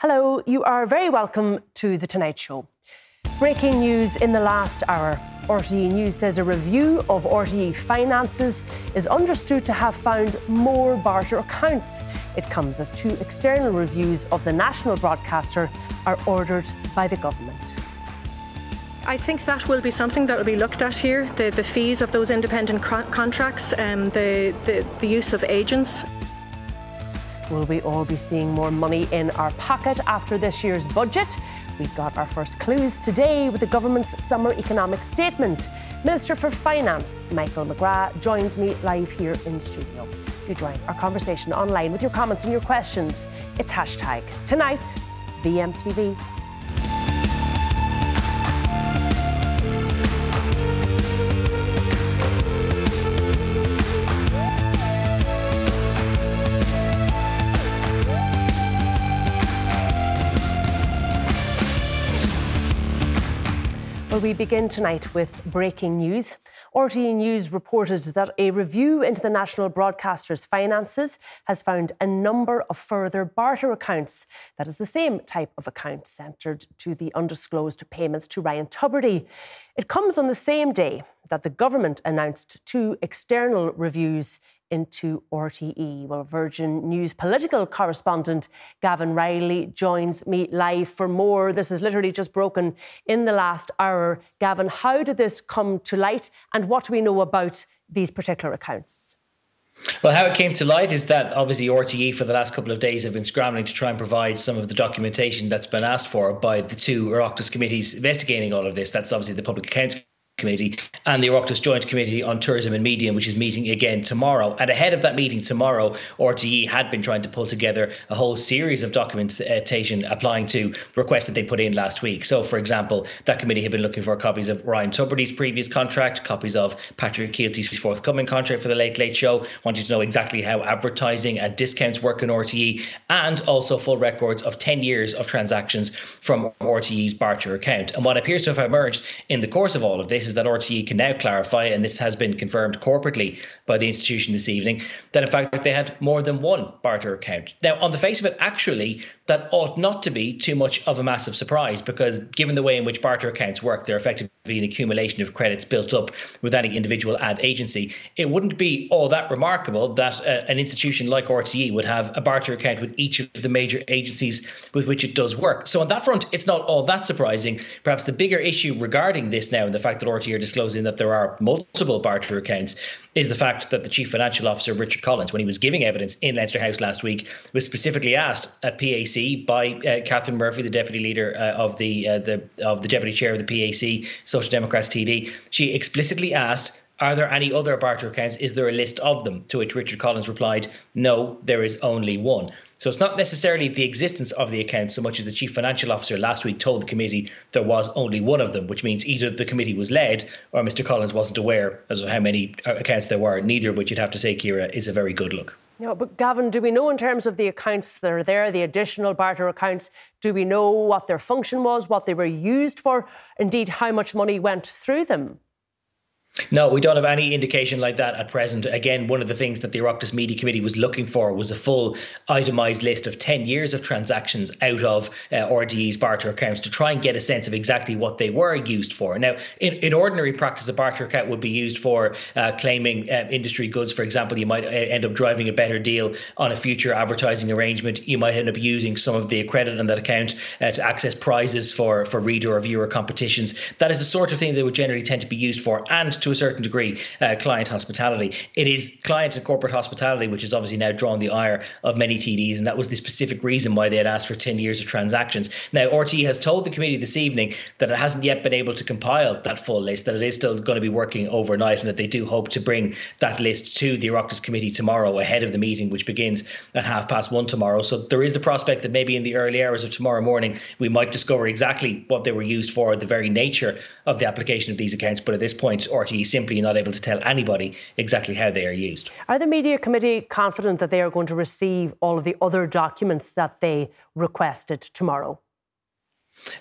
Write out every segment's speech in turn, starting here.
Hello, you are very welcome to The Tonight Show. Breaking news in the last hour. RTE News says a review of RTE finances is understood to have found more barter accounts. It comes as two external reviews of the national broadcaster are ordered by the government. I think that will be something that will be looked at here the, the fees of those independent contracts, and um, the, the, the use of agents. Will we all be seeing more money in our pocket after this year's budget? We've got our first clues today with the government's summer economic statement. Minister for Finance, Michael McGrath, joins me live here in studio. Do join our conversation online with your comments and your questions. It's hashtag tonight, VMTV. Well, we begin tonight with breaking news. RTE News reported that a review into the national broadcaster's finances has found a number of further barter accounts. That is the same type of account centred to the undisclosed payments to Ryan Tubridy. It comes on the same day that the government announced two external reviews into RTE. Well, Virgin News political correspondent Gavan Reilly joins me live for more. This is literally just broken in the last hour. Gavin, how did this come to light and what do we know about these particular accounts? Well, how it came to light is that obviously RTE for the last couple of days have been scrambling to try and provide some of the documentation that's been asked for by the two Oireachtas committees investigating all of this. That's obviously the Public Accounts Committee and the Oireachtas Joint Committee on Tourism and Media, which is meeting again tomorrow. And ahead of that meeting tomorrow, RTE had been trying to pull together a whole series of documentation applying to requests that they put in last week. So, for example, that committee had been looking for copies of Ryan Tubridy's previous contract, copies of Patrick Kielty's forthcoming contract for the Late Late Show, wanted to know exactly how advertising and discounts work in RTE, and also full records of 10 years of transactions from RTE's barter account. And what appears to have emerged in the course of all of this is that RTE can now clarify, and this has been confirmed corporately by the institution this evening, that in fact they had more than one barter account. Now, on the face of it, actually, that ought not to be too much of a massive surprise because given the way in which barter accounts work, they're effectively an accumulation of credits built up with any individual ad agency. It wouldn't be all that remarkable that uh, an institution like RTE would have a barter account with each of the major agencies with which it does work. So on that front, it's not all that surprising. Perhaps the bigger issue regarding this now and the fact that RTE are disclosing that there are multiple barter accounts is the fact that the chief financial officer, Richard Collins, when he was giving evidence in Leinster House last week, was specifically asked at PAC by uh, Catherine Murphy, the deputy leader uh, of the uh, the of the deputy chair of the PAC, Social Democrats TD. She explicitly asked. Are there any other barter accounts? Is there a list of them? To which Richard Collins replied, No, there is only one. So it's not necessarily the existence of the accounts so much as the chief financial officer last week told the committee there was only one of them, which means either the committee was led or Mr. Collins wasn't aware as of how many uh, accounts there were. Neither of which you'd have to say, Ciara, is a very good look. No, but Gavan, do we know in terms of the accounts that are there, the additional barter accounts, do we know what their function was, what they were used for, indeed how much money went through them? No, we don't have any indication like that at present. Again, one of the things that the Oireachtas Media Committee was looking for was a full itemised list of 10 years of transactions out of uh, RTE's barter accounts to try and get a sense of exactly what they were used for. Now, in, in ordinary practice, a barter account would be used for uh, claiming uh, industry goods. For example, you might uh, end up driving a better deal on a future advertising arrangement. You might end up using some of the credit on that account uh, to access prizes for, for reader or viewer competitions. That is the sort of thing they would generally tend to be used for. And to a certain degree uh, client hospitality. It is client and corporate hospitality, which has obviously now drawn the ire of many TDs, and that was the specific reason why they had asked for 10 years of transactions. Now, RTE has told the committee this evening that it hasn't yet been able to compile that full list, that it is still going to be working overnight, and that they do hope to bring that list to the Oireachtas committee tomorrow ahead of the meeting, which begins at half past one tomorrow. So there is the prospect that maybe in the early hours of tomorrow morning, we might discover exactly what they were used for, the very nature of the application of these accounts. But at this point, RTE simply not able to tell anybody exactly how they are used. Are the media committee confident that they are going to receive all of the other documents that they requested tomorrow?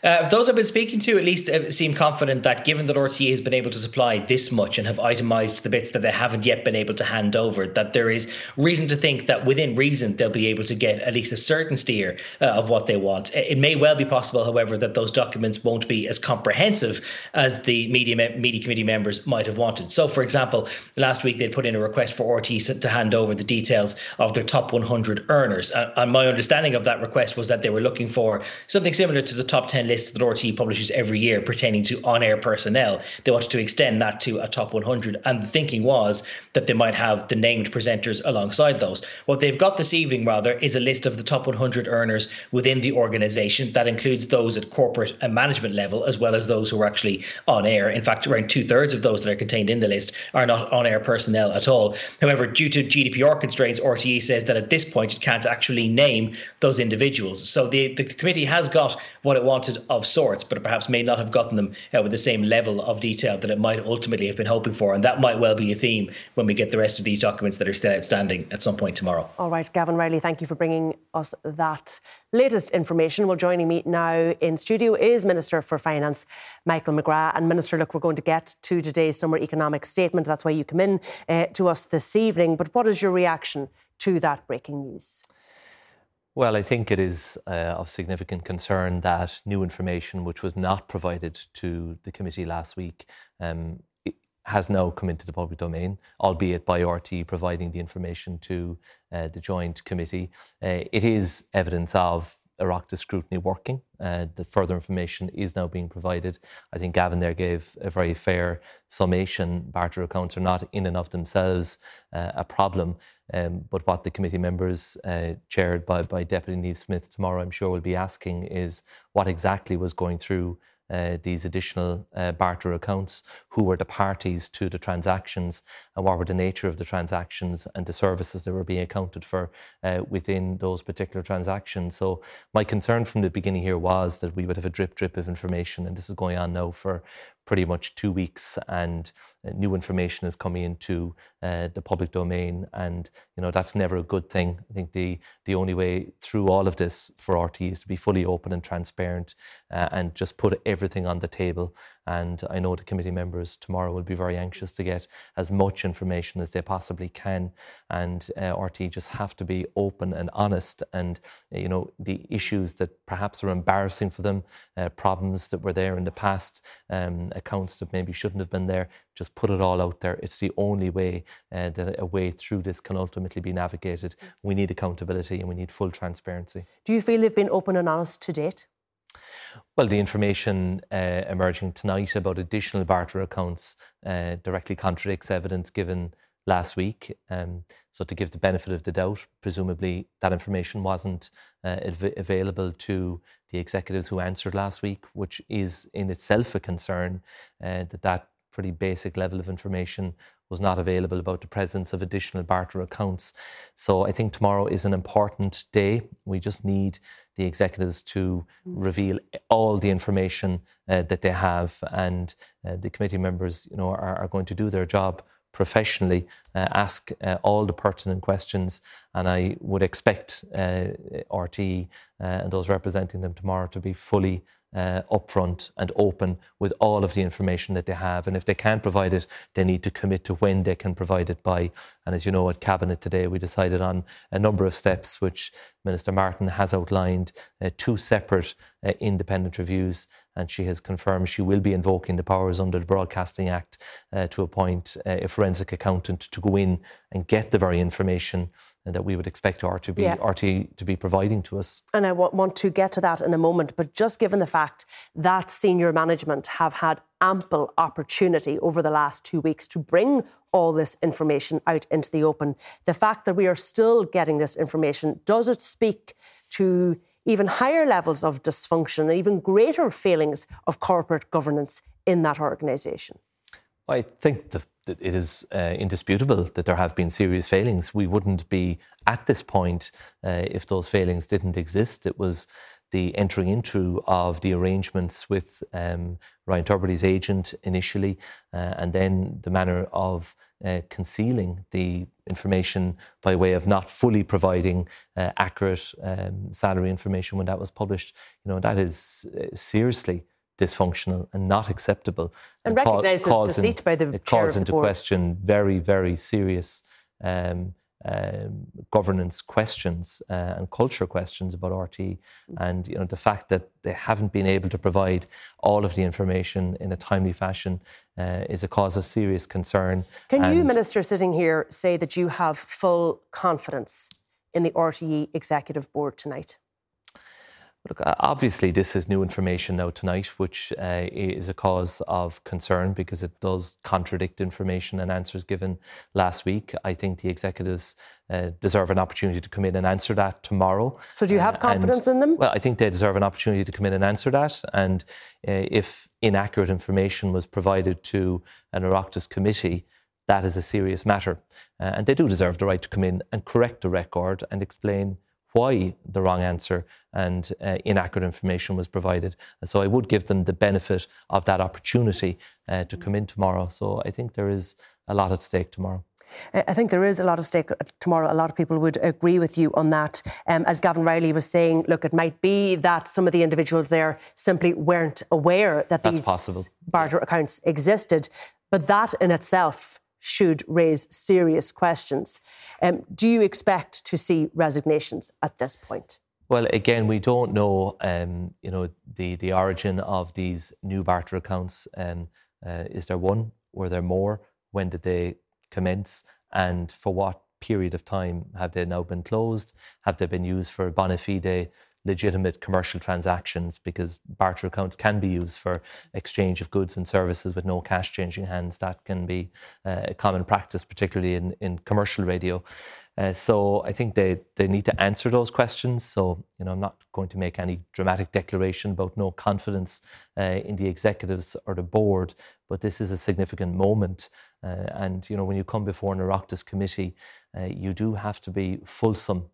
Uh, those I've been speaking to at least uh, seem confident that given that RTE has been able to supply this much and have itemised the bits that they haven't yet been able to hand over, that there is reason to think that within reason they'll be able to get at least a certain steer uh, of what they want. It may well be possible, however, that those documents won't be as comprehensive as the media media committee members might have wanted. So, for example, last week they put in a request for RTE to hand over the details of their top 100 earners, and my understanding of that request was that they were looking for something similar to the top 10 list that RTE publishes every year pertaining to on air personnel. They wanted to extend that to a top 100. And the thinking was that they might have the named presenters alongside those. What they've got this evening, rather, is a list of the top 100 earners within the organization. That includes those at corporate and management level, as well as those who are actually on air. In fact, around two thirds of those that are contained in the list are not on air personnel at all. However, due to GDPR constraints, RTE says that at this point it can't actually name those individuals. So the, the committee has got what it wants wanted of sorts, but perhaps may not have gotten them uh, with the same level of detail that it might ultimately have been hoping for. And that might well be a theme when we get the rest of these documents that are still outstanding at some point tomorrow. All right, Gavan Reilly, thank you for bringing us that latest information. Well, joining me now in studio is Minister for Finance, Michael McGrath. And Minister, look, we're going to get to today's summer economic statement. That's why you come in uh, to us this evening. But what is your reaction to that breaking news? Well, I think it is uh, of significant concern that new information, which was not provided to the committee last week, um, has now come into the public domain, albeit by RTE providing the information to uh, the joint committee. Uh, it is evidence of Oireachtas scrutiny working. Uh, the further information is now being provided. I think Gavan there gave a very fair summation. Barter accounts are not in and of themselves uh, a problem, um, but what the committee members, uh, chaired by, by Deputy Niamh Smyth tomorrow, I'm sure will be asking is what exactly was going through uh, these additional uh, barter accounts, who were the parties to the transactions, and what were the nature of the transactions and the services that were being accounted for uh, within those particular transactions. So, my concern from the beginning here was that we would have a drip drip of information, and this is going on now for pretty much two weeks, and uh, new information is coming into uh, the public domain, and you know that's never a good thing. I think the the only way through all of this for RT is to be fully open and transparent, uh, and just put everything on the table. And I know the committee members tomorrow will be very anxious to get as much information as they possibly can, and uh, RT just have to be open and honest, and you know the issues that perhaps are embarrassing for them, uh, problems that were there in the past. Um, accounts that maybe shouldn't have been there. Just put it all out there. It's the only way uh, that a way through this can ultimately be navigated. We need accountability and we need full transparency. Do you feel they've been open and honest to date? Well, the information uh, emerging tonight about additional barter accounts uh, directly contradicts evidence given last week. Um, so, to give the benefit of the doubt, presumably that information wasn't uh, av- available to the executives who answered last week, which is in itself a concern uh, that that pretty basic level of information was not available about the presence of additional barter accounts. So I think tomorrow is an important day. We just need the executives to reveal all the information uh, that they have, and uh, the committee members, you know, are, are going to do their job professionally, ask uh, all the pertinent questions, and I would expect uh, RT uh, and those representing them tomorrow to be fully uh, upfront and open with all of the information that they have. And if they can't provide it, they need to commit to when they can provide it by. And as you know, at Cabinet today, we decided on a number of steps, which Minister Martin has outlined uh, two separate uh, independent reviews. And she has confirmed she will be invoking the powers under the Broadcasting Act uh, to appoint uh, a forensic accountant to go in and get the very information uh, that we would expect RTE, yeah. RTE to be providing to us. And I want to get to that in a moment, but just given the fact that senior management have had ample opportunity over the last two weeks to bring all this information out into the open, the fact that we are still getting this information, does it speak to even higher levels of dysfunction, and even greater failings of corporate governance in that organisation? I think the it is uh, indisputable that there have been serious failings. We wouldn't be at this point uh, if those failings didn't exist. It was the entering into of the arrangements with um, Ryan Tubridy's agent initially, uh, and then the manner of uh, concealing the information by way of not fully providing uh, accurate um, salary information when that was published. You know that is uh, seriously dysfunctional and not acceptable. And, and recognises ca- deceit in, by the It calls into question very, very serious um, um, governance questions uh, and culture questions about RTE. And you know the fact that they haven't been able to provide all of the information in a timely fashion uh, is a cause of serious concern. Can and you, Minister, sitting here, say that you have full confidence in the RTE Executive Board tonight? Look, obviously, this is new information now tonight, which uh, is a cause of concern because it does contradict information and answers given last week. I think the executives uh, deserve an opportunity to come in and answer that tomorrow. So, do you have uh, confidence and, in them? Well, I think they deserve an opportunity to come in and answer that. And uh, if inaccurate information was provided to an Oireachtas committee, that is a serious matter. Uh, and they do deserve the right to come in and correct the record and explain why the wrong answer and uh, inaccurate information was provided. And so I would give them the benefit of that opportunity uh, to come in tomorrow. So I think there is a lot at stake tomorrow. I think there is a lot at stake tomorrow. A lot of people would agree with you on that. Um, as Gavan Reilly was saying, look, it might be that some of the individuals there simply weren't aware that That's these possible. barter accounts existed. But that in itself should raise serious questions. Um, do you expect to see resignations at this point? Well, again, we don't know, um, you know, the, the origin of these new barter accounts. Um, uh, is there one? Were there more? When did they commence? And for what period of time have they now been closed? Have they been used for bona fide legitimate commercial transactions because barter accounts can be used for exchange of goods and services with no cash changing hands. That can be uh, a common practice, particularly in, in commercial radio. Uh, so I think they, they need to answer those questions. So, you know, I'm not going to make any dramatic declaration about no confidence uh, in the executives or the board, but this is a significant moment. Uh, and, you know, when you come before an Oireachtas committee, uh, you do have to be fulsome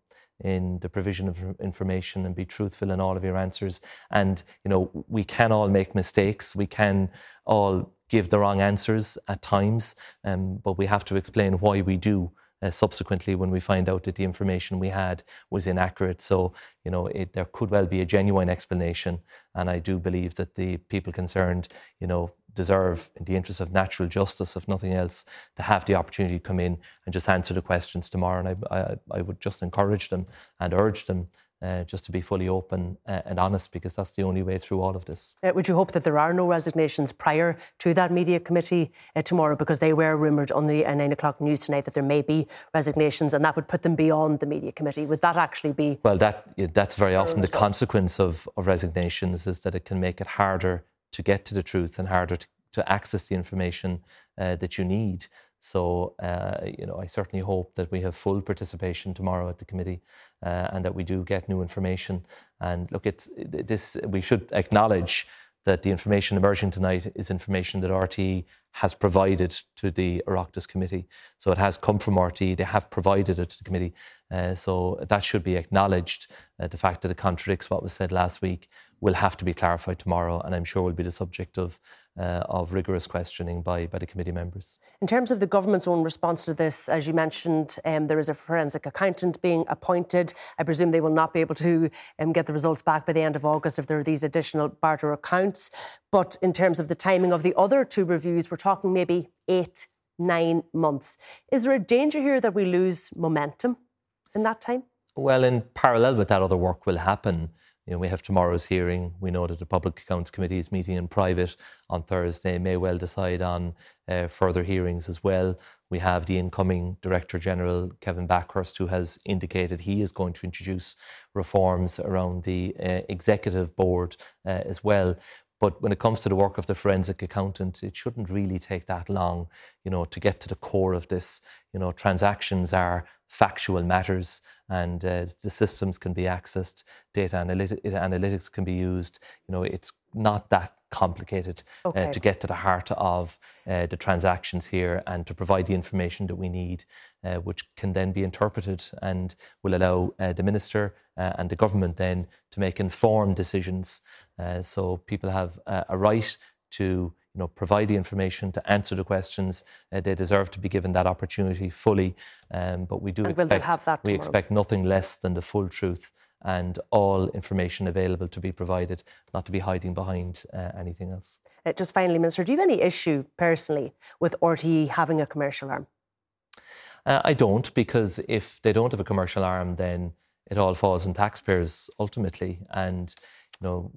in the provision of information and be truthful in all of your answers. And, you know, we can all make mistakes. We can all give the wrong answers at times, um, but we have to explain why we do. Uh, subsequently, when we find out that the information we had was inaccurate, so you know it, there could well be a genuine explanation, and I do believe that the people concerned, you know, deserve, in the interest of natural justice, if nothing else, to have the opportunity to come in and just answer the questions tomorrow. And I, I, I would just encourage them and urge them uh, just to be fully open uh, and honest because that's the only way through all of this. Uh, would you hope that there are no resignations prior to that media committee uh, tomorrow because they were rumoured on the uh, nine o'clock news tonight that there may be resignations and that would put them beyond the media committee? Would that actually be? Well, that that's very often the consequence of, of resignations is that it can make it harder to get to the truth and harder to, to access the information uh, that you need. So, uh, you know, I certainly hope that we have full participation tomorrow at the committee uh, and that we do get new information. And look, it's this. We should acknowledge that the information emerging tonight is information that RTE has provided to the Oireachtas committee. So it has come from RTE, they have provided it to the committee. Uh, so that should be acknowledged. Uh, the fact that it contradicts what was said last week will have to be clarified tomorrow, and I'm sure will be the subject of uh, of rigorous questioning by, by the committee members. In terms of the government's own response to this, as you mentioned, um, there is a forensic accountant being appointed. I presume they will not be able to um, get the results back by the end of August if there are these additional barter accounts. But in terms of the timing of the other two reviews, we're talking maybe eight, nine months. Is there a danger here that we lose momentum in that time? Well, in parallel with that, other work will happen. You know, we have tomorrow's hearing. We know that the Public Accounts Committee is meeting in private on Thursday, may well decide on uh, further hearings as well. We have the incoming Director General, Kevin Bakhurst, who has indicated he is going to introduce reforms around the uh, executive board uh, as well. But when it comes to the work of the forensic accountant, it shouldn't really take that long, you know, to get to the core of this. You know, transactions are factual matters and uh, the systems can be accessed, data analytics can be used. You know, it's not that complicated uh, okay. uh, to get to the heart of uh, the transactions here and to provide the information that we need, uh, which can then be interpreted and will allow uh, the minister uh, and the government then to make informed decisions. so people have a right to you know, provide the information to answer the questions. Uh, they deserve to be given that opportunity fully. Um, but we do and expect we expect nothing less than the full truth and all information available to be provided, not to be hiding behind uh, anything else. Uh, just finally, Minister, do you have any issue personally with RTE having a commercial arm? Uh, I don't, because if they don't have a commercial arm, then it all falls on taxpayers ultimately. And you know,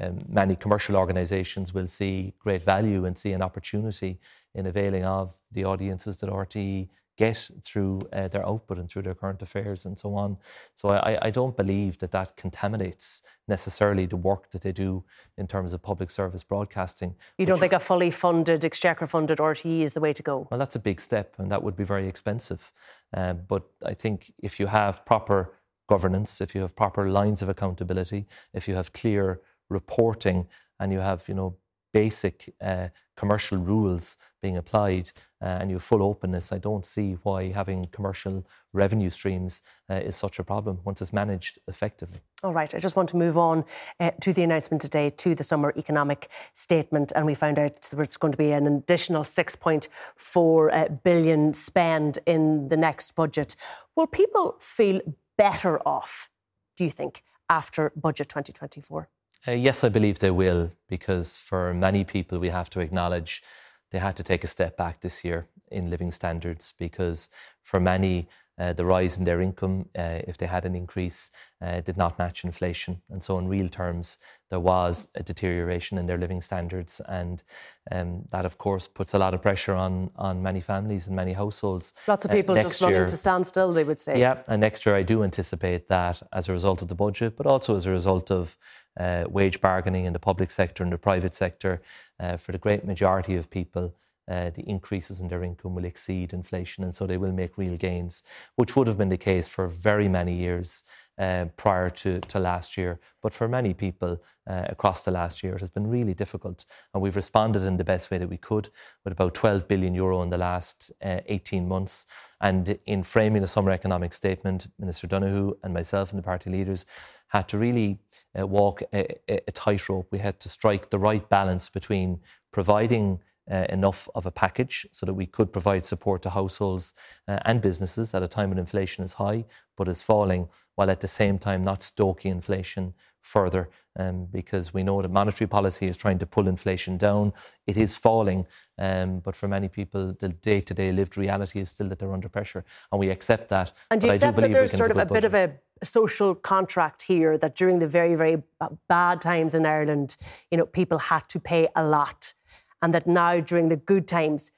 um, many commercial organisations will see great value and see an opportunity in availing of the audiences that RTE get through uh, their output and through their current affairs and so on. So I, I, don't believe that that contaminates necessarily the work that they do in terms of public service broadcasting. You don't think a fully funded, exchequer funded RTE is the way to go? Well, that's a big step and that would be very expensive. Uh, but I think if you have proper governance, if you have proper lines of accountability, if you have clear reporting and you have, you know, basic uh, commercial rules being applied uh, and you have full openness, I don't see why having commercial revenue streams uh, is such a problem once it's managed effectively. All right, I just want to move on uh, to the announcement today to the summer economic statement, and we found out that it's going to be an additional 6.4 uh, billion spend in the next budget. Will people feel better off, do you think, after budget 2024? Uh, yes, I believe they will, because for many people, we have to acknowledge they had to take a step back this year in living standards because for many, uh, the rise in their income, uh, if they had an increase, uh, did not match inflation. And so, in real terms, there was a deterioration in their living standards. And um, that, of course, puts a lot of pressure on, on many families and many households. Lots of uh, people just running to stand still, they would say. Yeah, and next year I do anticipate that as a result of the budget, but also as a result of uh, wage bargaining in the public sector and the private sector, uh, for the great majority of people, uh, the increases in their income will exceed inflation, and so they will make real gains, which would have been the case for very many years uh, prior to, to last year. But for many people uh, across the last year, it has been really difficult, and we've responded in the best way that we could with about 12 billion euro in the last uh, 18 months. And in framing the summer economic statement, Minister Donohoe and myself and the party leaders had to really uh, walk a, a tightrope. We had to strike the right balance between providing uh, enough of a package so that we could provide support to households uh, and businesses at a time when inflation is high but is falling, while at the same time not stoking inflation further. Um, because we know that monetary policy is trying to pull inflation down. It is falling, um, but for many people, the day to day lived reality is still that they're under pressure. And we accept that. And do you accept that there's sort of a, a bit of a social contract here that during the very, very bad times in Ireland, you know, people had to pay a lot and that now during the good times,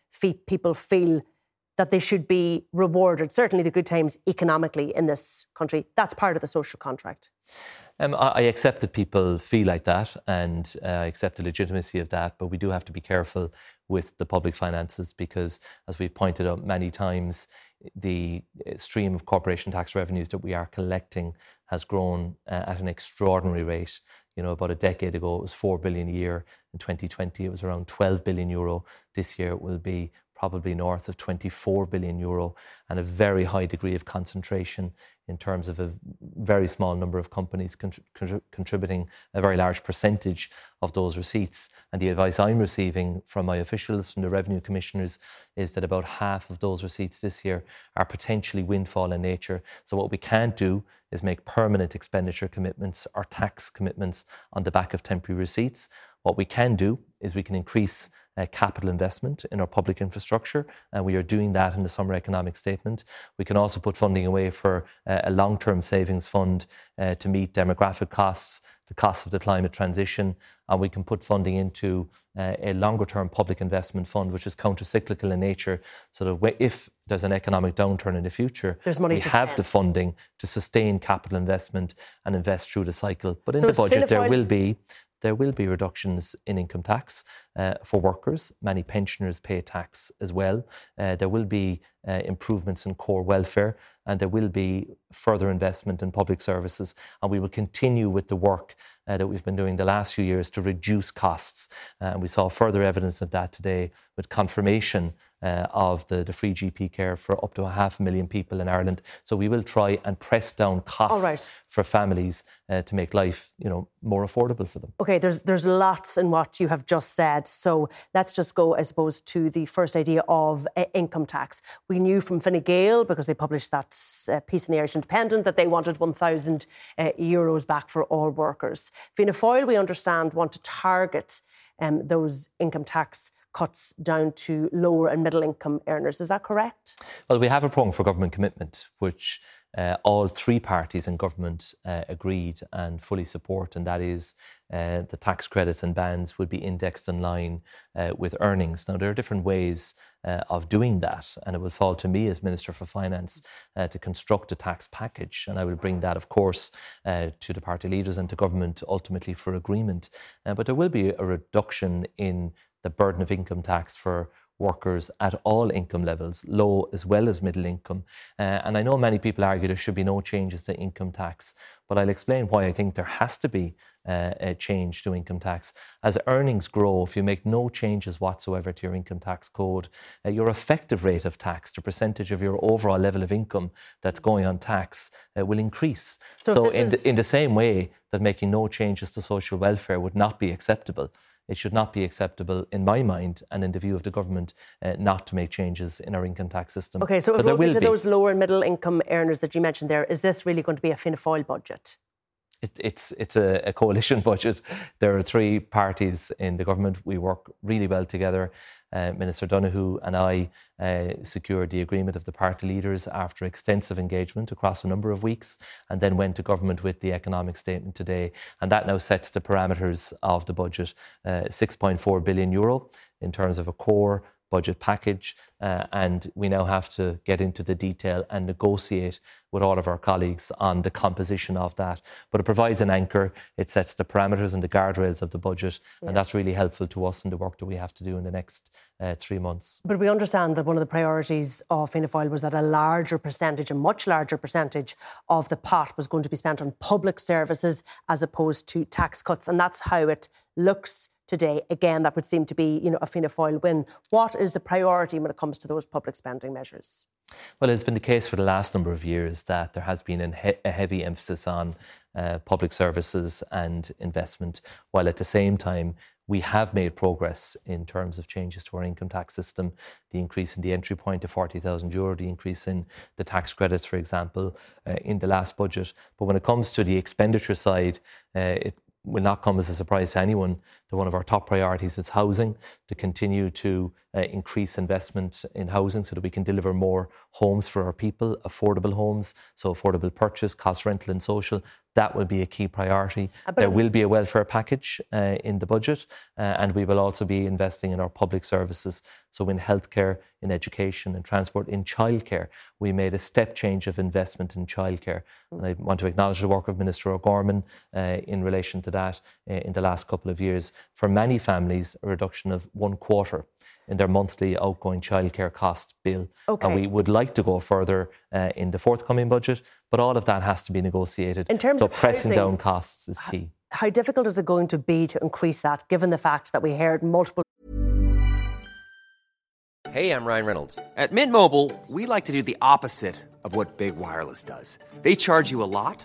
people feel that they should be rewarded, certainly the good times economically in this country. That's part of the social contract. Um, I accept that people feel like that and uh, I accept the legitimacy of that, but we do have to be careful with the public finances because, as we've pointed out many times, the stream of corporation tax revenues that we are collecting has grown uh, at an extraordinary rate. You know, about a decade ago, it was 4 billion a year. In 2020, it was around 12 billion euro. This year, it will be probably north of 24 billion euro and a very high degree of concentration in terms of a very small number of companies contributing a very large percentage of those receipts. And the advice I'm receiving from my officials, from the revenue commissioners, is that about half of those receipts this year are potentially windfall in nature. So, what we can't do is make permanent expenditure commitments or tax commitments on the back of temporary receipts. What we can do is we can increase uh, capital investment in our public infrastructure, and we are doing that in the summer economic statement. We can also put funding away for uh, a long term savings fund uh, to meet demographic costs, the costs of the climate transition, and we can put funding into uh, a longer term public investment fund, which is counter cyclical in nature, so that if there's an economic downturn in the future, there's money we to have spend. the funding to sustain capital investment and invest through the cycle. But in so the budget, there will be there will be reductions in income tax uh, for workers. Many pensioners pay tax as well. Uh, there will be uh, improvements in core welfare, and there will be further investment in public services. And we will continue with the work uh, that we've been doing the last few years to reduce costs. Uh, and we saw further evidence of that today with confirmation uh, of the, the free GP care for up to a half a million people in Ireland. So we will try and press down costs right. for families uh, to make life, you know, more affordable for them. Okay, there's there's lots in what you have just said. So let's just go, I suppose, to the first idea of uh, income tax. We knew from Fine Gael because they published that uh, piece in the Irish Independent that they wanted 1,000 uh, euros back for all workers. Fianna Fáil, we understand, want to target um, those income tax cuts down to lower and middle income earners. Is that correct? Well, we have a programme for government commitment, which uh, all three parties in government uh, agreed and fully support, and that is uh, the tax credits and bands would be indexed in line uh, with earnings. Now, there are different ways uh, of doing that, and it will fall to me as Minister for Finance uh, to construct a tax package, and I will bring that, of course, to the party leaders and to government ultimately for agreement. but there will be a reduction in the burden of income tax for workers at all income levels, low as well as middle income. Uh, and I know many people argue there should be no changes to income tax, but I'll explain why I think there has to be uh, a change to income tax. As earnings grow, if you make no changes whatsoever to your income tax code, uh, your effective rate of tax, the percentage of your overall level of income that's going on tax, uh, will increase. So, so in, is... the, in the same way that making no changes to social welfare would not be acceptable, it should not be acceptable, in my mind, and in the view of the government, uh, not to make changes in our income tax system. Okay, so, so if we're looking to be. those lower and middle income earners that you mentioned there, is this really going to be a Fianna Fáil budget? It, it's it's a, a, coalition budget. There are three parties in the government. We work really well together. Uh, Minister Donohoe and I uh, secured the agreement of the party leaders after extensive engagement across a number of weeks, and then went to government with the economic statement today. And that now sets the parameters of the budget: uh, 6.4 billion euro in terms of a core budget package, uh, and we now have to get into the detail and negotiate with all of our colleagues on the composition of that. But it provides an anchor, it sets the parameters and the guardrails of the budget, yeah. and that's really helpful to us in the work that we have to do in the next uh, three months. But we understand that one of the priorities of Fianna Fáil was that a larger percentage, a much larger percentage of the pot was going to be spent on public services as opposed to tax cuts, and that's how it looks today. Again, that would seem to be, you know, a Fianna Fáil win. What is the priority when it comes to those public spending measures? Well, it's been the case for the last number of years that there has been a heavy emphasis on uh, public services and investment, while at the same time we have made progress in terms of changes to our income tax system, the increase in the entry point to 40,000 euro, the increase in the tax credits, for example, uh, in the last budget. But when it comes to the expenditure side, uh, it will not come as a surprise to anyone that one of our top priorities is housing, to continue to uh, increase investment in housing so that we can deliver more homes for our people, affordable homes, so affordable purchase, cost rental and social. That will be a key priority. There will be a welfare package uh, in the budget, uh, and we will also be investing in our public services. So, in healthcare, in education, in transport, in childcare, we made a step change of investment in childcare. And I want to acknowledge the work of Minister O'Gorman uh, in relation to that uh, in the last couple of years. For many families, a reduction of one quarter in their monthly outgoing childcare cost bill. Okay. And we would like to go further uh, in the forthcoming budget, but all of that has to be negotiated. In terms so of pressing housing, down costs is key. How difficult is it going to be to increase that, given the fact that we heard multiple? Hey, I'm Ryan Reynolds. At Mint Mobile, we like to do the opposite of what big wireless does. They charge you a lot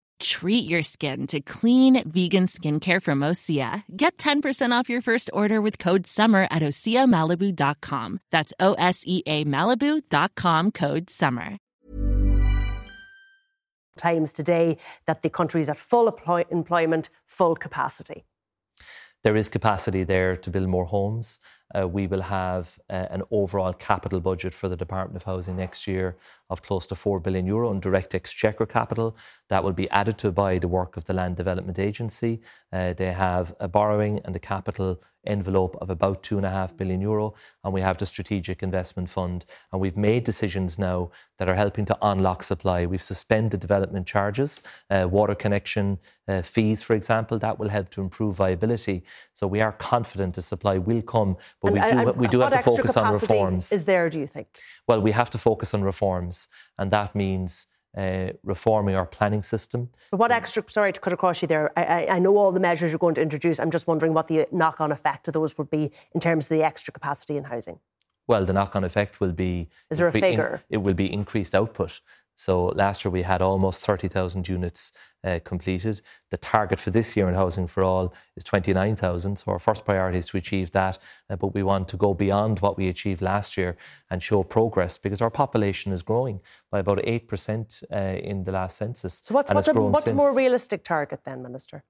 Treat your skin to clean, vegan skincare from Osea. Get 10% off your first order with code SUMMER at OseaMalibu.com. That's O S E A Malibu.com code SUMMER. Times today that the country is at full employ- employment, full capacity. There is capacity there to build more homes. Uh, we will have uh, an overall capital budget for the Department of Housing next year of close to 4 billion euro in direct exchequer capital. That will be added to by the work of the Land Development Agency. Uh, they have a borrowing and a capital envelope of about 2.5 billion euro, and we have the Strategic Investment Fund. And we've made decisions now that are helping to unlock supply. We've suspended development charges, uh, water connection uh, fees, for example. That will help to improve viability. So we are confident the supply will come, but And- we do, and we do have to focus on reforms. Is there, do you think? Well, we have to focus on reforms, and that means uh, reforming our planning system. But what extra, sorry to cut across you there, I, I, I know all the measures you're going to introduce. I'm just wondering what the knock on effect of those would be in terms of the extra capacity in housing. Well, the knock-on effect will be Is there a incre- in- figure? it will be increased output. So last year we had almost 30,000 units uh, completed. The target for this year in Housing for All is 29,000. So our first priority is to achieve that, uh, but we want to go beyond what we achieved last year and show progress because our population is growing by about 8% uh, in the last census. So what's, what's, a, what's a more realistic target then, Minister?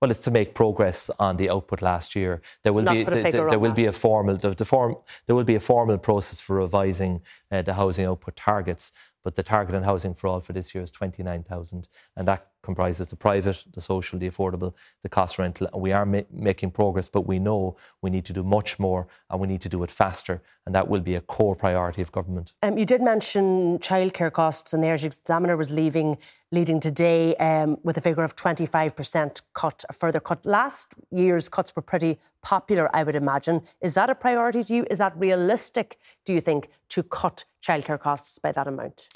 Well, it's to make progress on the output last year. There will Not be to put a th- figure there will be a formal the, the form there will be a formal process for revising uh, the housing output targets. But the target on housing for all for this year is twenty nine thousand, and that comprises the private, the social, the affordable, the cost rental. And we are ma- making progress, but we know we need to do much more, and we need to do it faster, and that will be a core priority of government. Um, you did mention childcare costs, and the Irish Examiner was leaving, leading today um, with a figure of 25% cut, a further cut. Last year's cuts were pretty popular, I would imagine. Is that a priority to you? Is that realistic, do you think, to cut childcare costs by that amount?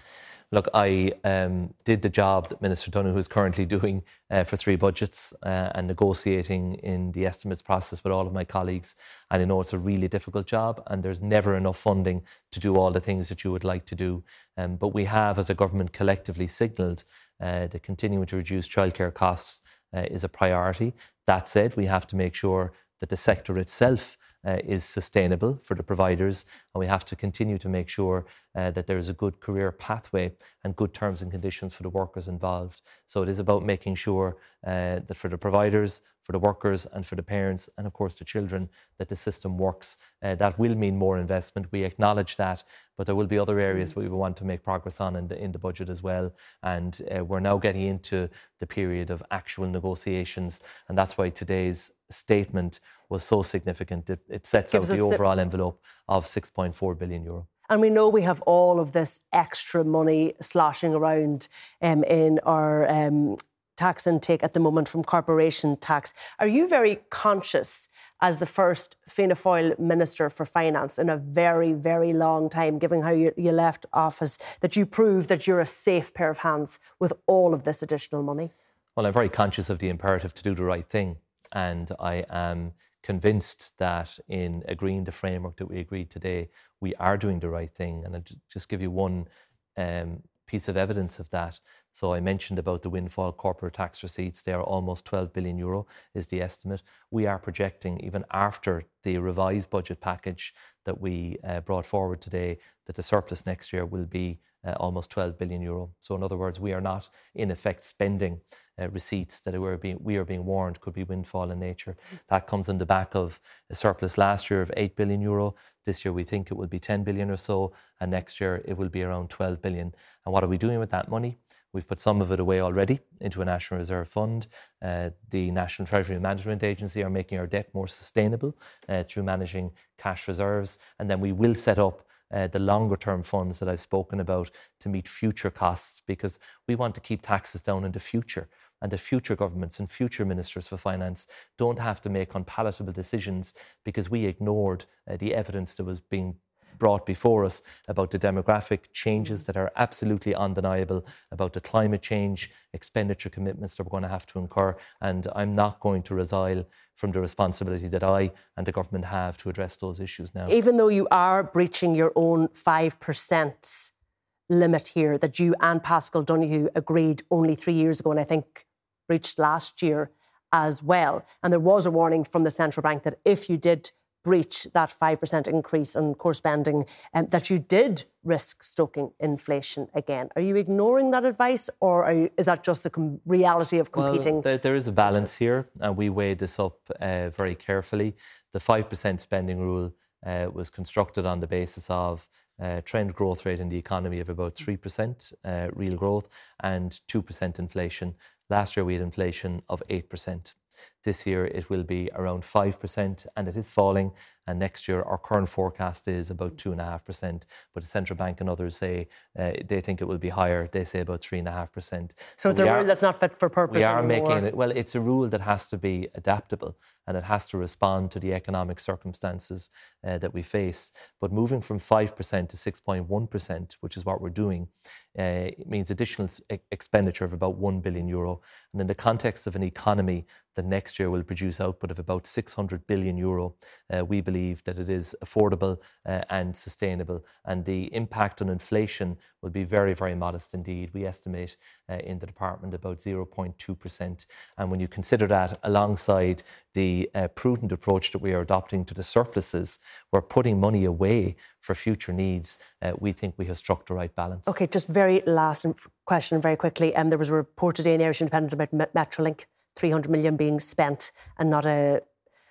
Look, I um, did the job that Minister Donohoe is currently doing uh, for three budgets uh, and negotiating in the estimates process with all of my colleagues. And I know it's a really difficult job, and there's never enough funding to do all the things that you would like to do. Um, but we have, as a government, collectively signalled uh, that continuing to reduce childcare costs uh, is a priority. That said, we have to make sure that the sector itself uh, is sustainable for the providers, and we have to continue to make sure uh, that there is a good career pathway and good terms and conditions for the workers involved. So it is about making sure uh, that for the providers, for the workers, and for the parents, and of course the children, that the system works. Uh, that will mean more investment. We acknowledge that, but there will be other areas we will want to make progress on in the, in the budget as well. And uh, we're now getting into the period of actual negotiations, and that's why today's statement was so significant. It, it sets Gives out the us the- overall envelope of 6.4 billion euro. And we know we have all of this extra money sloshing around um, in our um, tax intake at the moment from corporation tax. Are you very conscious, as the first Fianna Fáil Minister for Finance in a very, very long time, given how you, you left office, that you prove that you're a safe pair of hands with all of this additional money? Well, I'm very conscious of the imperative to do the right thing. And I am convinced that in agreeing the framework that we agreed today, we are doing the right thing. And I'll just give you one um, piece of evidence of that. So I mentioned about the windfall corporate tax receipts. They are almost 12 billion euro is the estimate. We are projecting, even after the revised budget package that we uh, brought forward today, that the surplus next year will be almost 12 billion euro. So, in other words, we are not in effect spending uh, receipts that are being, we are being warned could be windfall in nature. That comes on the back of a surplus last year of 8 billion euro. This year we think it will be 10 billion or so, and next year it will be around 12 billion. And what are we doing with that money? We've put some of it away already into a National Reserve Fund. Uh, the National Treasury Management Agency are making our debt more sustainable uh, through managing cash reserves. And then we will set up uh, the longer term funds that I've spoken about to meet future costs because we want to keep taxes down in the future and that future governments and future ministers for finance don't have to make unpalatable decisions because we ignored uh, the evidence that was being brought before us about the demographic changes that are absolutely undeniable, about the climate change expenditure commitments that we're going to have to incur. And I'm not going to resile from the responsibility that I and the government have to address those issues now. Even though you are breaching your own 5% limit here that you and Paschal Donohoe agreed only three years ago, and I think breached last year as well. And there was a warning from the central bank that if you did breach that 5% increase in core spending, um, that you did risk stoking inflation again. Are you ignoring that advice, or you, is that just the com- reality of competing? Well, there, there is a balance here, and we weighed this up uh, very carefully. The 5% spending rule uh, was constructed on the basis of uh, trend growth rate in the economy of about 3% uh, real growth and 2% inflation. Last year we had inflation of 8%. This year it will be around 5%, and it is falling. And next year, our current forecast is about 2.5%. But the central bank and others say uh, they think it will be higher. They say about 3.5%. So it's a rule that's not fit for purpose. We are anymore. making it, well, it's a rule that has to be adaptable and it has to respond to the economic circumstances uh, that we face. But moving from 5% to 6.1%, which is what we're doing, uh, means additional expenditure of about 1 billion euro. And in the context of an economy that next year will produce output of about 600 billion euro, uh, we believe that it is affordable uh, and sustainable. And the impact on inflation will be very, very modest indeed. We estimate uh, in the department about 0.2%. And when you consider that alongside the uh, prudent approach that we are adopting to the surpluses, we're putting money away for future needs. Uh, we think we have struck the right balance. Okay, just very last question, very quickly. Um, there was a report today in the Irish Independent about Metrolink 300 million being spent and not a,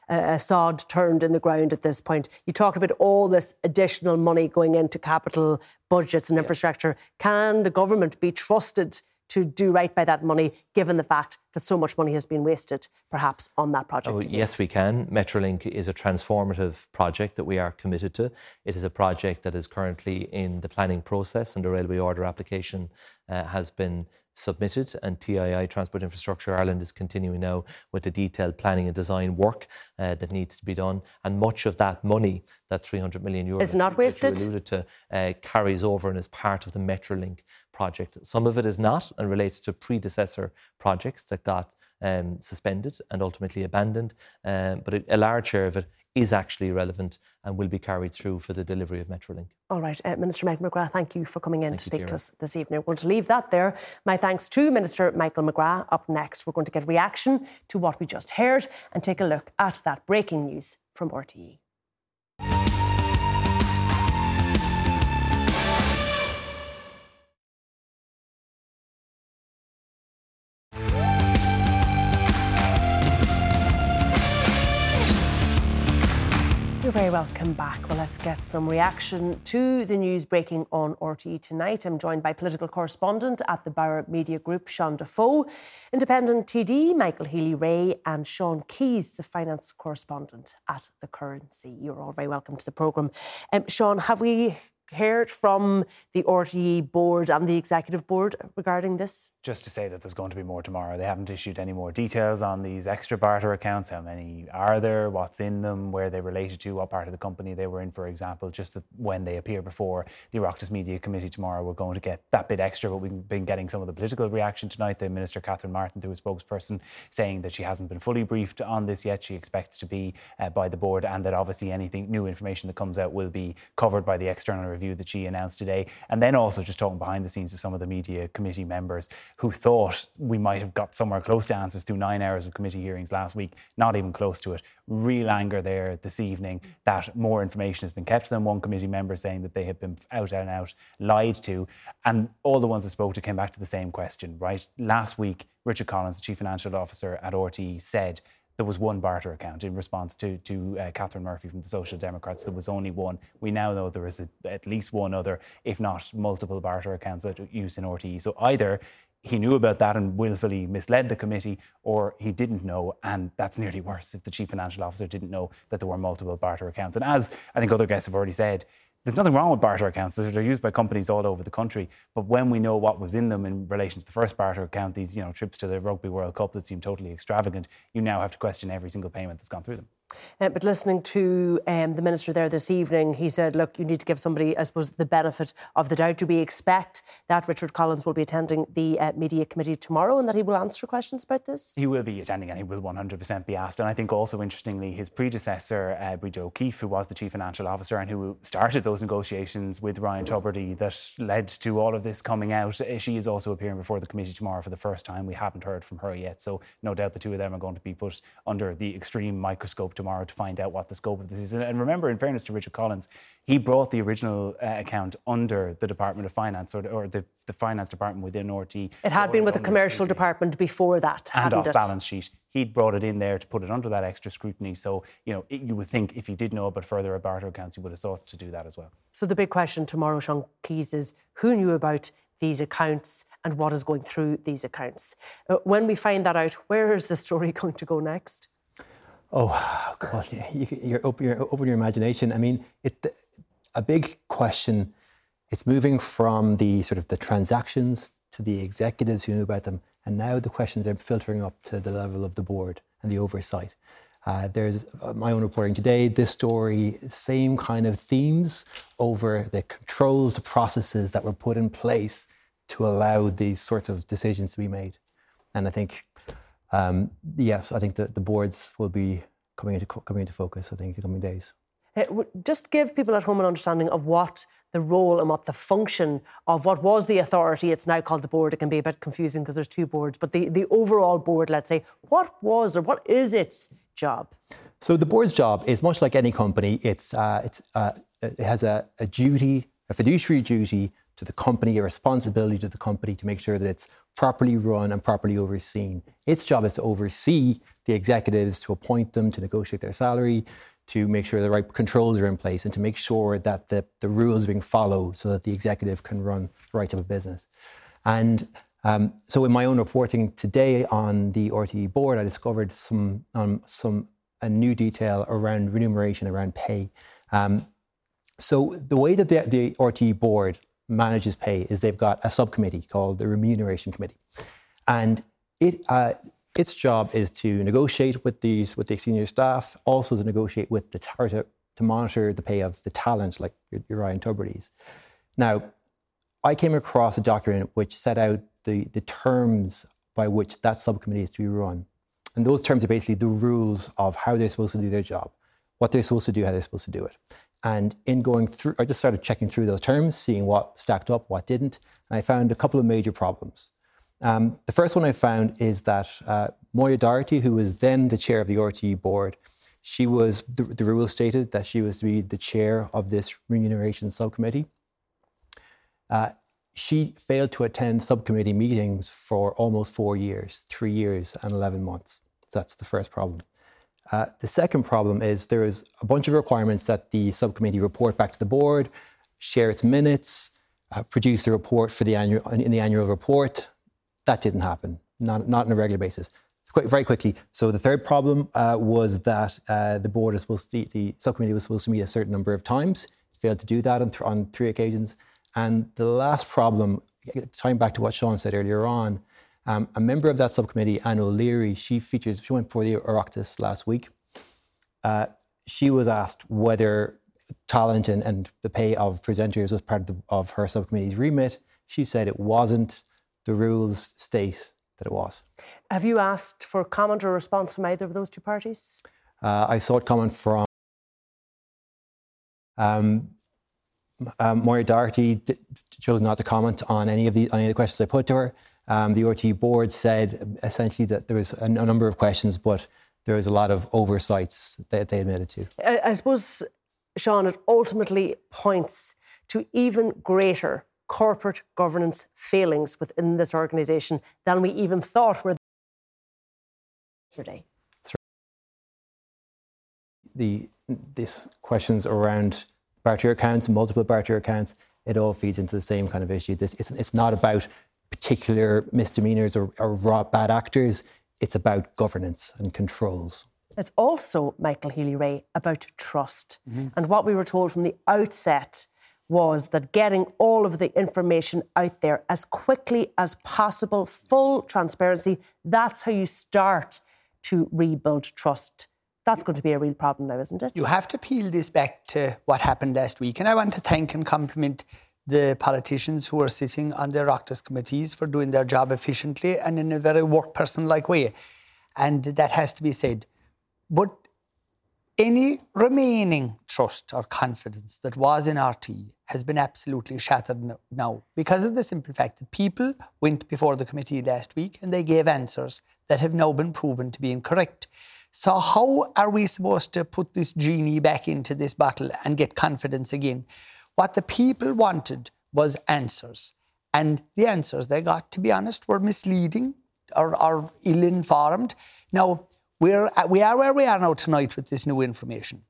a, sod turned in the ground at this point. You talked about all this additional money going into capital budgets and infrastructure. Can the government be trusted to do right by that money, given the fact that so much money has been wasted, perhaps, on that project? Oh, yes, we can. Metrolink is a transformative project that we are committed to. It is a project that is currently in the planning process, and the railway order application uh, has been submitted, and TII, Transport Infrastructure Ireland, is continuing now with the detailed planning and design work uh, that needs to be done. And much of that money, that 300 million euros, is not wasted. alluded to, uh, carries over and is part of the Metrolink project. Some of it is not and relates to predecessor projects that got um, suspended and ultimately abandoned. Um, but a, a large share of it is actually relevant and will be carried through for the delivery of Metrolink. All right, uh, Minister Michael McGrath, thank you for coming in thank to speak to us this evening. We're going to leave that there. My thanks to Minister Michael McGrath. Up next, we're going to get reaction to what we just heard and take a look at that breaking news from RTE. Welcome back. Well, let's get some reaction to the news breaking on RTE tonight. I'm joined by political correspondent at the Bauer Media Group, Sean Defoe, independent TD, Michael Healy-Rae, and Sean Keyes, the finance correspondent at The Currency. You're all very welcome to the programme. Um, Sean, have we heard from the RTE board and the executive board regarding this? Just to say that there's going to be more tomorrow. They haven't issued any more details on these extra barter accounts. How many are there? What's in them? Where they related to? What part of the company they were in, for example. Just when they appear before the Oireachtas Media Committee tomorrow, we're going to get that bit extra. But we've been getting some of the political reaction tonight. The Minister Catherine Martin, through a spokesperson, saying that she hasn't been fully briefed on this yet. She expects to be uh, by the board, and that obviously anything new information that comes out will be covered by the external review that she announced today. And then also just talking behind the scenes to some of the media committee members who thought we might have got somewhere close to answers through nine hours of committee hearings last week, not even close to it. Real anger there this evening that more information has been kept to them. One committee member saying that they had been out and out lied to. And all the ones I spoke to came back to the same question, right? Last week, Richard Collins, the Chief Financial Officer at RTE, said there was one barter account in response to, to uh, Catherine Murphy from the Social Democrats. There was only one. We now know there is a, at least one other, if not multiple barter accounts that are used in RTE. So either he knew about that and willfully misled the committee, or he didn't know, and that's nearly worse if the chief financial officer didn't know that there were multiple barter accounts. And as I think other guests have already said, there's nothing wrong with barter accounts. They're used by companies all over the country. But when we know what was in them in relation to the first barter account, these you know trips to the Rugby World Cup that seem totally extravagant, you now have to question every single payment that's gone through them. Uh, but listening to um, the minister there this evening, he said, "Look, you need to give somebody, I suppose, the benefit of the doubt. Do we expect that Richard Collins will be attending the uh, media committee tomorrow and that he will answer questions about this?" He will be attending, and he will 100% be asked. And I think also interestingly, his predecessor, uh, Brigid O'Keeffe, who was the chief financial officer and who started those negotiations with Ryan Tubridy that led to all of this coming out, uh, she is also appearing before the committee tomorrow for the first time. We haven't heard from her yet, so no doubt the two of them are going to be put under the extreme microscope tomorrow to find out what the scope of this is. And remember, in fairness to Richard Collins, he brought the original uh, account under the Department of Finance or, the, or the, the finance department within RT. It had been with the commercial department before that, and off it? balance sheet. He'd brought it in there to put it under that extra scrutiny. So, you know, it, you would think if he did know about further barter accounts, he would have sought to do that as well. So the big question tomorrow, Sean Keyes, is who knew about these accounts and what is going through these accounts? Uh, when we find that out, where is the story going to go next? Oh, God, you, you're, open, you're open your imagination. I mean, it, a big question. It's moving from the sort of the transactions to the executives who knew about them, and now the questions are filtering up to the level of the board and the oversight. Uh, there's uh, my own reporting today. This story, same kind of themes over the controls, the processes that were put in place to allow these sorts of decisions to be made. And I think um, yes, I think the, the boards will be coming into coming into focus. I think in the coming days. Just give people at home an understanding of what the role and what the function of what was the authority. It's now called the board. It can be a bit confusing because there's two boards, but the, the overall board, let's say, what was or what is its job? So the board's job is much like any company. It's uh, it's uh, it has a, a duty, a fiduciary duty to the company, a responsibility to the company to make sure that it's properly run and properly overseen. Its job is to oversee the executives, to appoint them, to negotiate their salary, to make sure the right controls are in place, and to make sure that the, the rules are being followed so that the executive can run the right type of business. And um, so, in my own reporting today on the RTE board, I discovered some um, some a new detail around remuneration, around pay. Um, so, the way that the, the RTE board manages pay is they've got a subcommittee called the Remuneration Committee, and it uh, its job is to negotiate with these with the senior staff, also to negotiate with the to, to monitor the pay of the talent like your, Ryan Tubridy's. Now, I came across a document which set out the, the terms by which that subcommittee is to be run. And those terms are basically the rules of how they're supposed to do their job, what they're supposed to do, how they're supposed to do it. And in going through, I just started checking through those terms, seeing what stacked up, what didn't, and I found a couple of major problems. Um, the first one I found is that uh, Moya Doherty, who was then the chair of the RTE board, she was the, the rule stated that she was to be the chair of this remuneration subcommittee. Uh, she failed to attend subcommittee meetings for almost four years, three years and 11 months. So that's the first problem. Uh, the second problem is there is a bunch of requirements that the subcommittee report back to the board, share its minutes, uh, produce a report for the annual in the annual report. That didn't happen, not, not on a regular basis. Quite, very quickly. So the third problem uh, was that uh, the board is supposed to, the, the, subcommittee was supposed to meet a certain number of times, failed to do that on, th- on three occasions. And the last problem, tying back to what Sean said earlier on, um, a member of that subcommittee, Anne O'Leary, she features, she went for the Oireachtas last week. Uh, she was asked whether talent and, and, the pay of presenters was part of, the, of her subcommittee's remit. She said it wasn't. The rules state that it was. Have you asked for comment or response from either of those two parties? Uh, I sought comment from um, um, Moya Doherty d- chose not to comment on any of the any of the questions I put to her. Um, the RTE board said essentially that there was a, a, number of questions, but there was a lot of oversights that they admitted to. I, I suppose, Sean, it ultimately points to even greater corporate governance failings within this organisation than we even thought were yesterday. The this questions around barter accounts, multiple barter accounts, it all feeds into the same kind of issue. This it's, it's not about particular misdemeanors or, or bad actors. It's about governance and controls. It's also, Michael Healy-Rae, about trust. Mm-hmm. And what we were told from the outset was that getting all of the information out there as quickly as possible, full transparency, that's how you start to rebuild trust. That's going to be a real problem now, isn't it? You have to peel this back to what happened last week. And I want to thank and compliment the politicians who are sitting on the Oireachtas committees for doing their job efficiently and in a very work person like way. And that has to be said. But any remaining trust or confidence that was in RT has been absolutely shattered now because of the simple fact that people went before the committee last week and they gave answers that have now been proven to be incorrect. So, how are we supposed to put this genie back into this bottle and get confidence again? What the people wanted was answers. And the answers they got, to be honest, were misleading or, or ill informed. Now, we're, uh, we are where we are now tonight with this new information.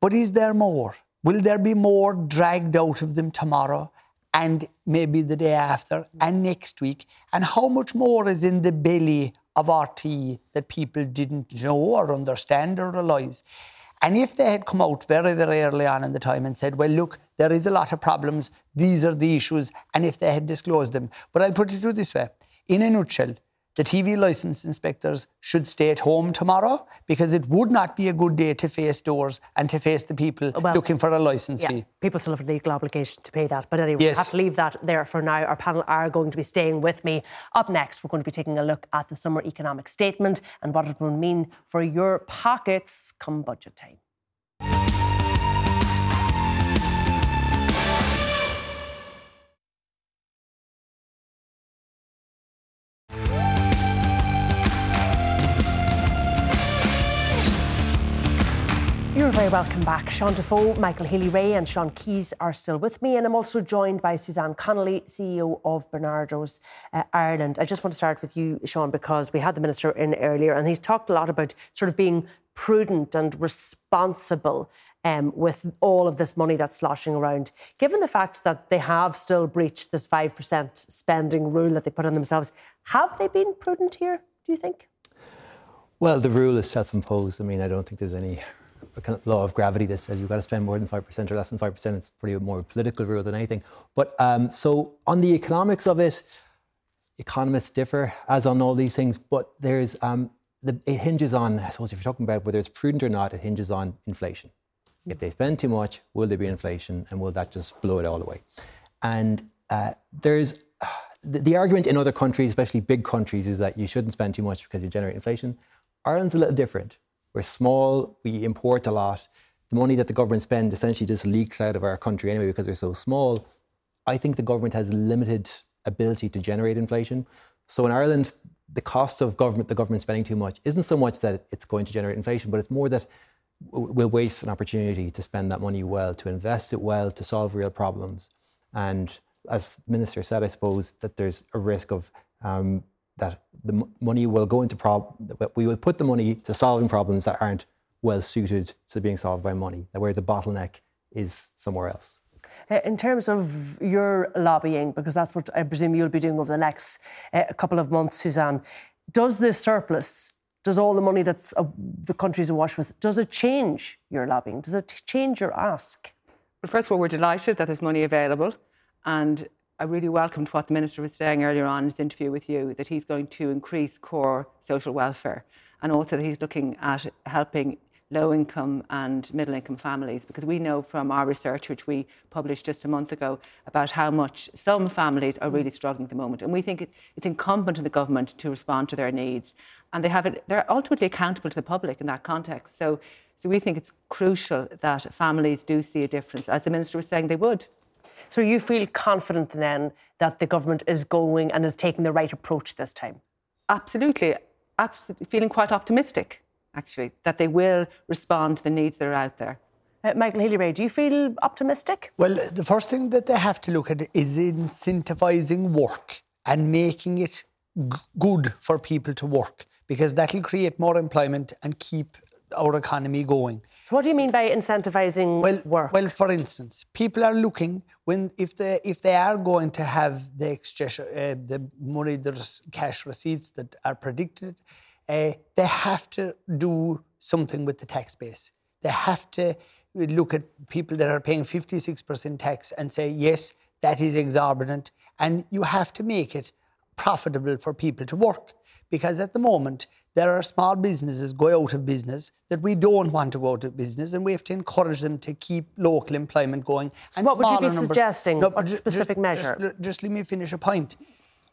But is there more? Will there be more dragged out of them tomorrow and maybe the day after and next week? And how much more is in the belly of RT that people didn't know or understand or realise? And if they had come out very, very early on in the time and said, well, look, there is a lot of problems, these are the issues, and if they had disclosed them. But I'll put it to this way in a nutshell, the TV licence inspectors should stay at home tomorrow because it would not be a good day to face doors and to face the people well, looking for a licence yeah, fee. People still have a legal obligation to pay that. But anyway, yes. we have to leave that there for now. Our panel are going to be staying with me. Up next, we're going to be taking a look at the summer economic statement and what it will mean for your pockets come budget time. Very welcome back. Sean Defoe, Michael Healy-Rae, and Sean Keyes are still with me. And I'm also joined by Suzanne Connolly, CEO of Barnardos uh, Ireland. I just want to start with you, Sean, because we had the Minister in earlier and he's talked a lot about sort of being prudent and responsible um, with all of this money that's sloshing around. Given the fact that they have still breached this 5% spending rule that they put on themselves, have they been prudent here, do you think? Well, the rule is self imposed. I mean, I don't think there's any of law of gravity that says you've got to spend more than 5% or less than 5%. It's pretty more political rule than anything. But um, so on the economics of it, economists differ, as on all these things, but there's um, the, it hinges on, I suppose, if you're talking about whether it's prudent or not, it hinges on inflation. If they spend too much, will there be inflation and will that just blow it all away? And uh, there's uh, the, the, argument in other countries, especially big countries, is that you shouldn't spend too much because you generate inflation. Ireland's a little different. We're small, we import a lot. The money that the government spends essentially just leaks out of our country anyway because we're so small. I think the government has limited ability to generate inflation. So in Ireland, the cost of government, the government spending too much, isn't so much that it's going to generate inflation, but it's more that we'll waste an opportunity to spend that money well, to invest it well, to solve real problems. And as the minister said, I suppose that there's a risk of um, that the money will go into prob. We will put the money to solving problems that aren't well suited to being solved by money, that where the bottleneck is somewhere else. Uh, in terms of your lobbying, because that's what I presume you'll be doing over the next uh, couple of months, Suzanne, does this surplus, does all the money that's uh, the country's awash with, does it change your lobbying? Does it change your ask? Well, first of all, we're delighted that there's money available. And I really welcomed what the Minister was saying earlier on in his interview with you that he's going to increase core social welfare and also that he's looking at helping low income and middle income families because we know from our research, which we published just a month ago, about how much some families are really struggling at the moment. And we think it's incumbent on the government to respond to their needs. And they have it, they're ultimately accountable to the public in that context. So So we think it's crucial that families do see a difference, as the Minister was saying they would. So you feel confident then that the government is going and is taking the right approach this time? Absolutely. Absolutely. Feeling quite optimistic, actually, that they will respond to the needs that are out there. Uh, Michael Healy-Rae, do you feel optimistic? Well, the first thing that they have to look at is incentivising work and making it g- good for people to work because that'll create more employment and keep our economy going. So, what do you mean by incentivising well, work? Well, for instance, people are looking when if they if they are going to have the exchange, uh, the money, the cash receipts that are predicted, uh, they have to do something with the tax base. They have to look at people that are paying 56% tax and say, yes, that is exorbitant. And you have to make it profitable for people to work. Because at the moment, there are small businesses go out of business that we don't want to go out of business, and we have to encourage them to keep local employment going. So, what would you be numbers. suggesting? No, what specific just, measure? Just, just let me finish a point.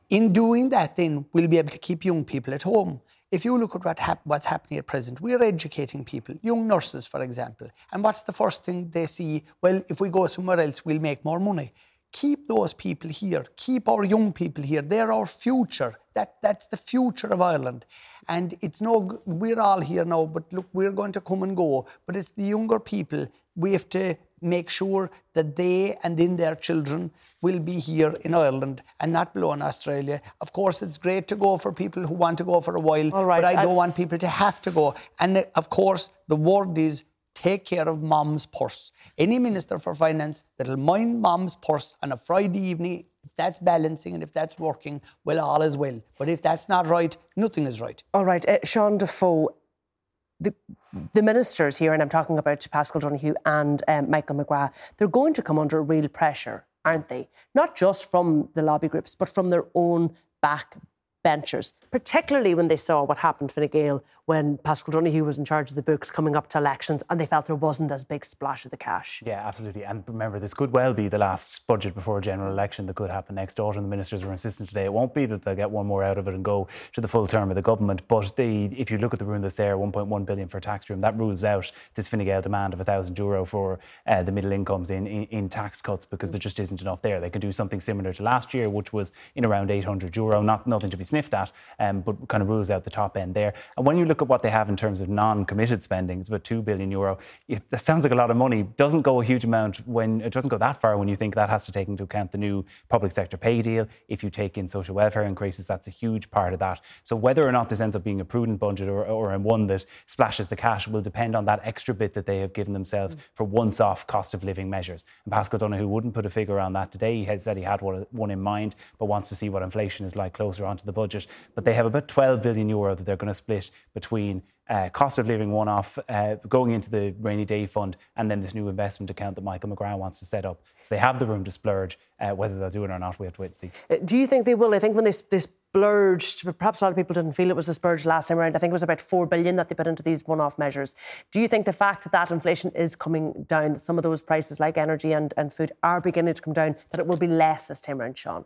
In doing that, then we'll be able to keep young people at home if you look at what hap- what's happening at present, we're educating people, young nurses, for example. And what's the first thing they see? Well, if we go somewhere else, we'll make more money. Keep those people here. Keep our young people here. They're our future. That, that's the future of Ireland. And it's no, we're all here now, but look, we're going to come and go. But it's the younger people. We have to make sure that they and then their children will be here in Ireland and not below in Australia. Of course, it's great to go for people who want to go for a while, but I don't want people to have to go. And uh, of course, the word is take care of mom's purse. Any minister for finance that'll mind mom's purse on a Friday evening, if that's balancing and if that's working, well, all is well. But if that's not right, nothing is right. All right, uh, Sean Defoe, the, the ministers here, and I'm talking about Paschal Donohoe and um, Michael McGrath, they're going to come under real pressure, aren't they? Not just from the lobby groups, but from their own back benchers, particularly when they saw what happened Fine Gael when Paschal Donohoe was in charge of the books coming up to elections and they felt there wasn't as big splash of the cash. Yeah, absolutely. And remember, this could well be the last budget before a general election that could happen next autumn. The ministers were insisting today it won't be that they'll get one more out of it and go to the full term of the government. But they, if you look at the room that's there, 1.1 billion for tax room, that rules out this Fine Gael demand of 1,000 euro for uh, the middle incomes in, in, in, tax cuts because there just isn't enough there. They can do something similar to last year, which was in around 800 euro, not nothing to be sniffed at, um, but kind of rules out the top end there. And when you look at what they have in terms of non-committed spending, it's about two billion euro. It, that sounds like a lot of money. Doesn't go a huge amount when it doesn't go that far when you think that has to take into account the new public sector pay deal. If you take in social welfare increases, that's a huge part of that. So whether or not this ends up being a prudent budget or, or one that splashes the cash will depend on that extra bit that they have given themselves mm. for once-off cost of living measures. And Paschal Donohoe wouldn't put a figure on that today. He had said he had one, one in mind, but wants to see what inflation is like closer onto the budget. But they have about 12 billion euro that they're going to split between uh, cost of living one off uh, going into the rainy day fund and then this new investment account that Michael McGrath wants to set up. So they have the room to splurge. Uh, whether they'll do it or not, we have to wait and see. Uh, do you think they will? I think when they, they splurged, perhaps a lot of people didn't feel it was a splurge last time around. I think it was about 4 billion that they put into these one off measures. Do you think the fact that that inflation is coming down, that some of those prices like energy and, and food are beginning to come down, that it will be less this time around, Sean?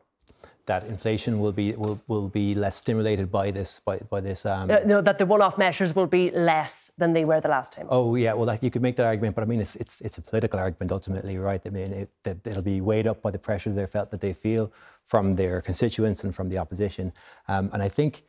That inflation will be will, will be less stimulated by this by, by this. Um, uh, no, that the one-off measures will be less than they were the last time. Oh yeah, well, you could make that argument, but I mean, it's it's it's a political argument ultimately, right? I mean, it, that it'll be weighed up by the pressure they felt that they feel from their constituents and from the opposition, um, and I think.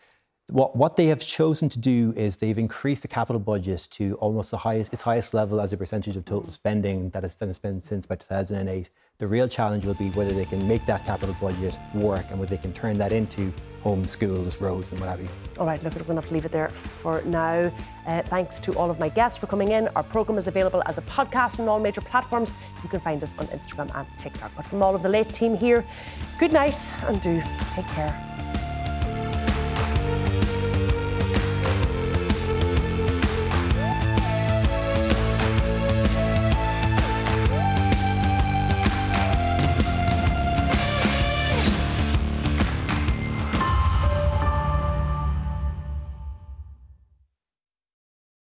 What, what they have chosen to do is they've increased the capital budget to almost the highest its highest level as a percentage of total spending that it's been spent since about 2008. The real challenge will be whether they can make that capital budget work and whether they can turn that into homes, schools, roads, and what have you. All right, look, we're going to have to leave it there for now. Uh, thanks to all of my guests for coming in. Our programme is available as a podcast on all major platforms. You can find us on Instagram and TikTok. But from all of the late team here, good night and do take care.